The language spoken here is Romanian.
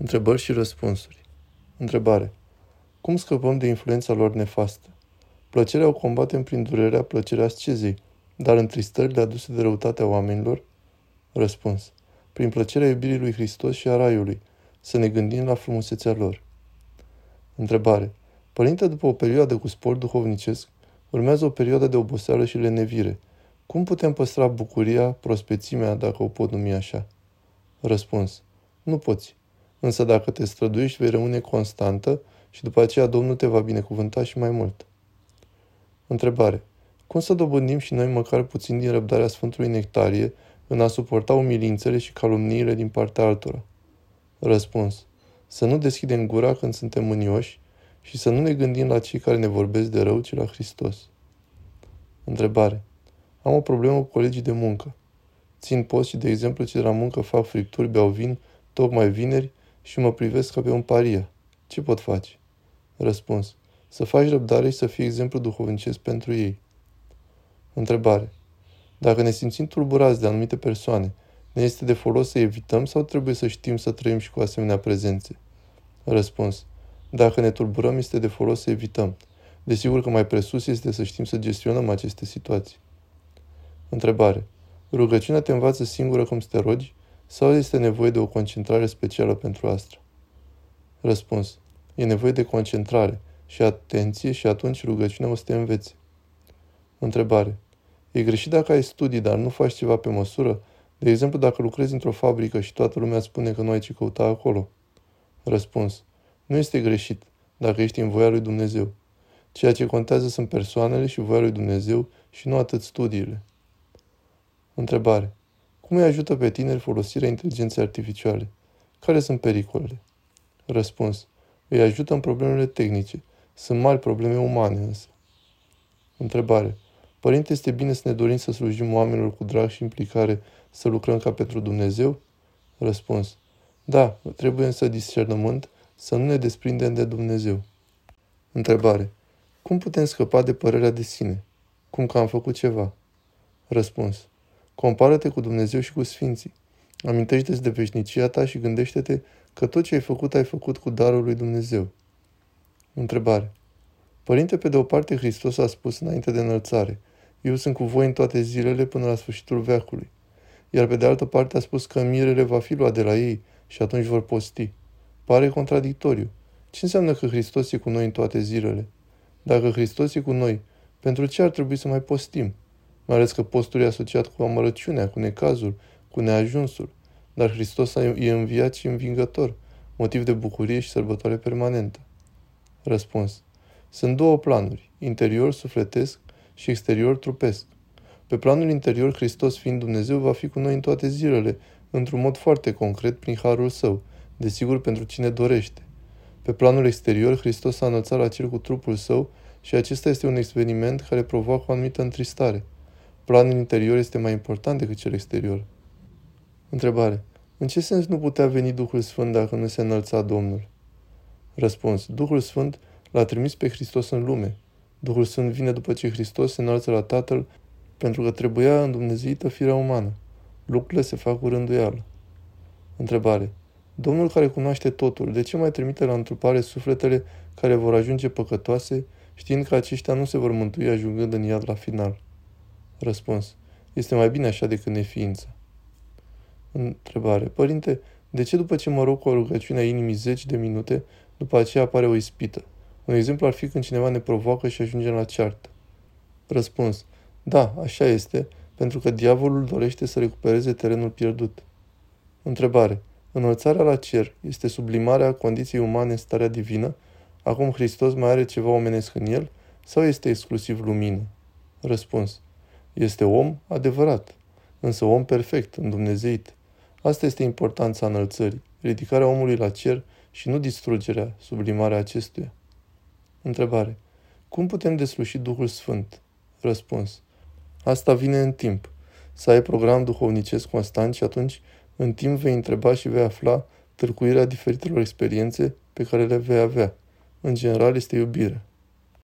Întrebări și răspunsuri. Întrebare. Cum scăpăm de influența lor nefastă? Plăcerea o combatem prin durerea plăcerea ascezei, dar întristările aduse de răutatea oamenilor? Răspuns. Prin plăcerea iubirii lui Hristos și a Raiului, să ne gândim la frumusețea lor. Întrebare. Părinte, după o perioadă cu sport duhovnicesc, urmează o perioadă de oboseală și lenevire. Cum putem păstra bucuria, prospețimea, dacă o pot numi așa? Răspuns. Nu poți. Însă dacă te străduiești, vei rămâne constantă și după aceea Domnul te va binecuvânta și mai mult. Întrebare. Cum să dobândim și noi măcar puțin din răbdarea Sfântului Nectarie în a suporta umilințele și calumniile din partea altora? Răspuns. Să nu deschidem gura când suntem mânioși și să nu ne gândim la cei care ne vorbesc de rău, ci la Hristos. Întrebare. Am o problemă cu colegii de muncă. Țin post și, de exemplu, cei de la muncă fac fripturi, beau vin, tocmai vineri și mă privesc ca pe un paria. Ce pot face? Răspuns. Să faci răbdare și să fii exemplu duhovnicesc pentru ei. Întrebare. Dacă ne simțim tulburați de anumite persoane, ne este de folos să evităm sau trebuie să știm să trăim și cu asemenea prezențe? Răspuns. Dacă ne tulburăm, este de folos să evităm. Desigur că mai presus este să știm să gestionăm aceste situații. Întrebare. Rugăciunea te învață singură cum să te rogi sau este nevoie de o concentrare specială pentru asta? Răspuns. E nevoie de concentrare și atenție și atunci rugăciunea o să te învețe. Întrebare. E greșit dacă ai studii, dar nu faci ceva pe măsură? De exemplu, dacă lucrezi într-o fabrică și toată lumea spune că nu ai ce căuta acolo. Răspuns. Nu este greșit dacă ești în voia lui Dumnezeu. Ceea ce contează sunt persoanele și voia lui Dumnezeu și nu atât studiile. Întrebare. Cum îi ajută pe tineri folosirea inteligenței artificiale? Care sunt pericolele? Răspuns. Îi ajută în problemele tehnice. Sunt mari probleme umane însă. Întrebare. Părinte, este bine să ne dorim să slujim oamenilor cu drag și implicare, să lucrăm ca pentru Dumnezeu? Răspuns. Da, trebuie însă discernământ să nu ne desprindem de Dumnezeu. Întrebare. Cum putem scăpa de părerea de sine? Cum că am făcut ceva? Răspuns. Compară-te cu Dumnezeu și cu Sfinții. Amintește-ți de veșnicia ta și gândește-te că tot ce ai făcut, ai făcut cu darul lui Dumnezeu. Întrebare. Părinte, pe de o parte, Hristos a spus înainte de înălțare, Eu sunt cu voi în toate zilele până la sfârșitul veacului. Iar pe de altă parte a spus că mirele va fi luat de la ei și atunci vor posti. Pare contradictoriu. Ce înseamnă că Hristos e cu noi în toate zilele? Dacă Hristos e cu noi, pentru ce ar trebui să mai postim? Mai ales că postul e asociat cu amărăciunea, cu necazul, cu neajunsul. Dar Hristos e înviat și învingător, motiv de bucurie și sărbătoare permanentă. Răspuns. Sunt două planuri, interior sufletesc și exterior trupesc. Pe planul interior, Hristos fiind Dumnezeu va fi cu noi în toate zilele, într-un mod foarte concret prin harul său, desigur pentru cine dorește. Pe planul exterior, Hristos s-a înălțat la cer cu trupul său și acesta este un experiment care provoacă o anumită întristare. Planul interior este mai important decât cel exterior. Întrebare. În ce sens nu putea veni Duhul Sfânt dacă nu se înălța Domnul? Răspuns. Duhul Sfânt l-a trimis pe Hristos în lume. Duhul Sfânt vine după ce Hristos se înalță la Tatăl pentru că trebuia îndumnezeită firea umană. Lucrurile se fac cu rânduială. Întrebare. Domnul care cunoaște totul, de ce mai trimite la întrupare sufletele care vor ajunge păcătoase, știind că aceștia nu se vor mântui ajungând în iad la final? Răspuns. Este mai bine așa decât neființa. Întrebare. Părinte, de ce după ce mă rog cu o rugăciune a inimii zeci de minute, după aceea apare o ispită? Un exemplu ar fi când cineva ne provoacă și ajungem la ceartă. Răspuns. Da, așa este, pentru că diavolul dorește să recupereze terenul pierdut. Întrebare. Înălțarea la cer este sublimarea condiției umane în starea divină? Acum Hristos mai are ceva omenesc în el? Sau este exclusiv lumină? Răspuns. Este om adevărat, însă om perfect, îndumnezeit. Asta este importanța înălțării, ridicarea omului la cer și nu distrugerea, sublimarea acestuia. Întrebare. Cum putem desluși Duhul Sfânt? Răspuns. Asta vine în timp. Să ai program duhovnicesc constant și atunci, în timp, vei întreba și vei afla târcuirea diferitelor experiențe pe care le vei avea. În general, este iubire.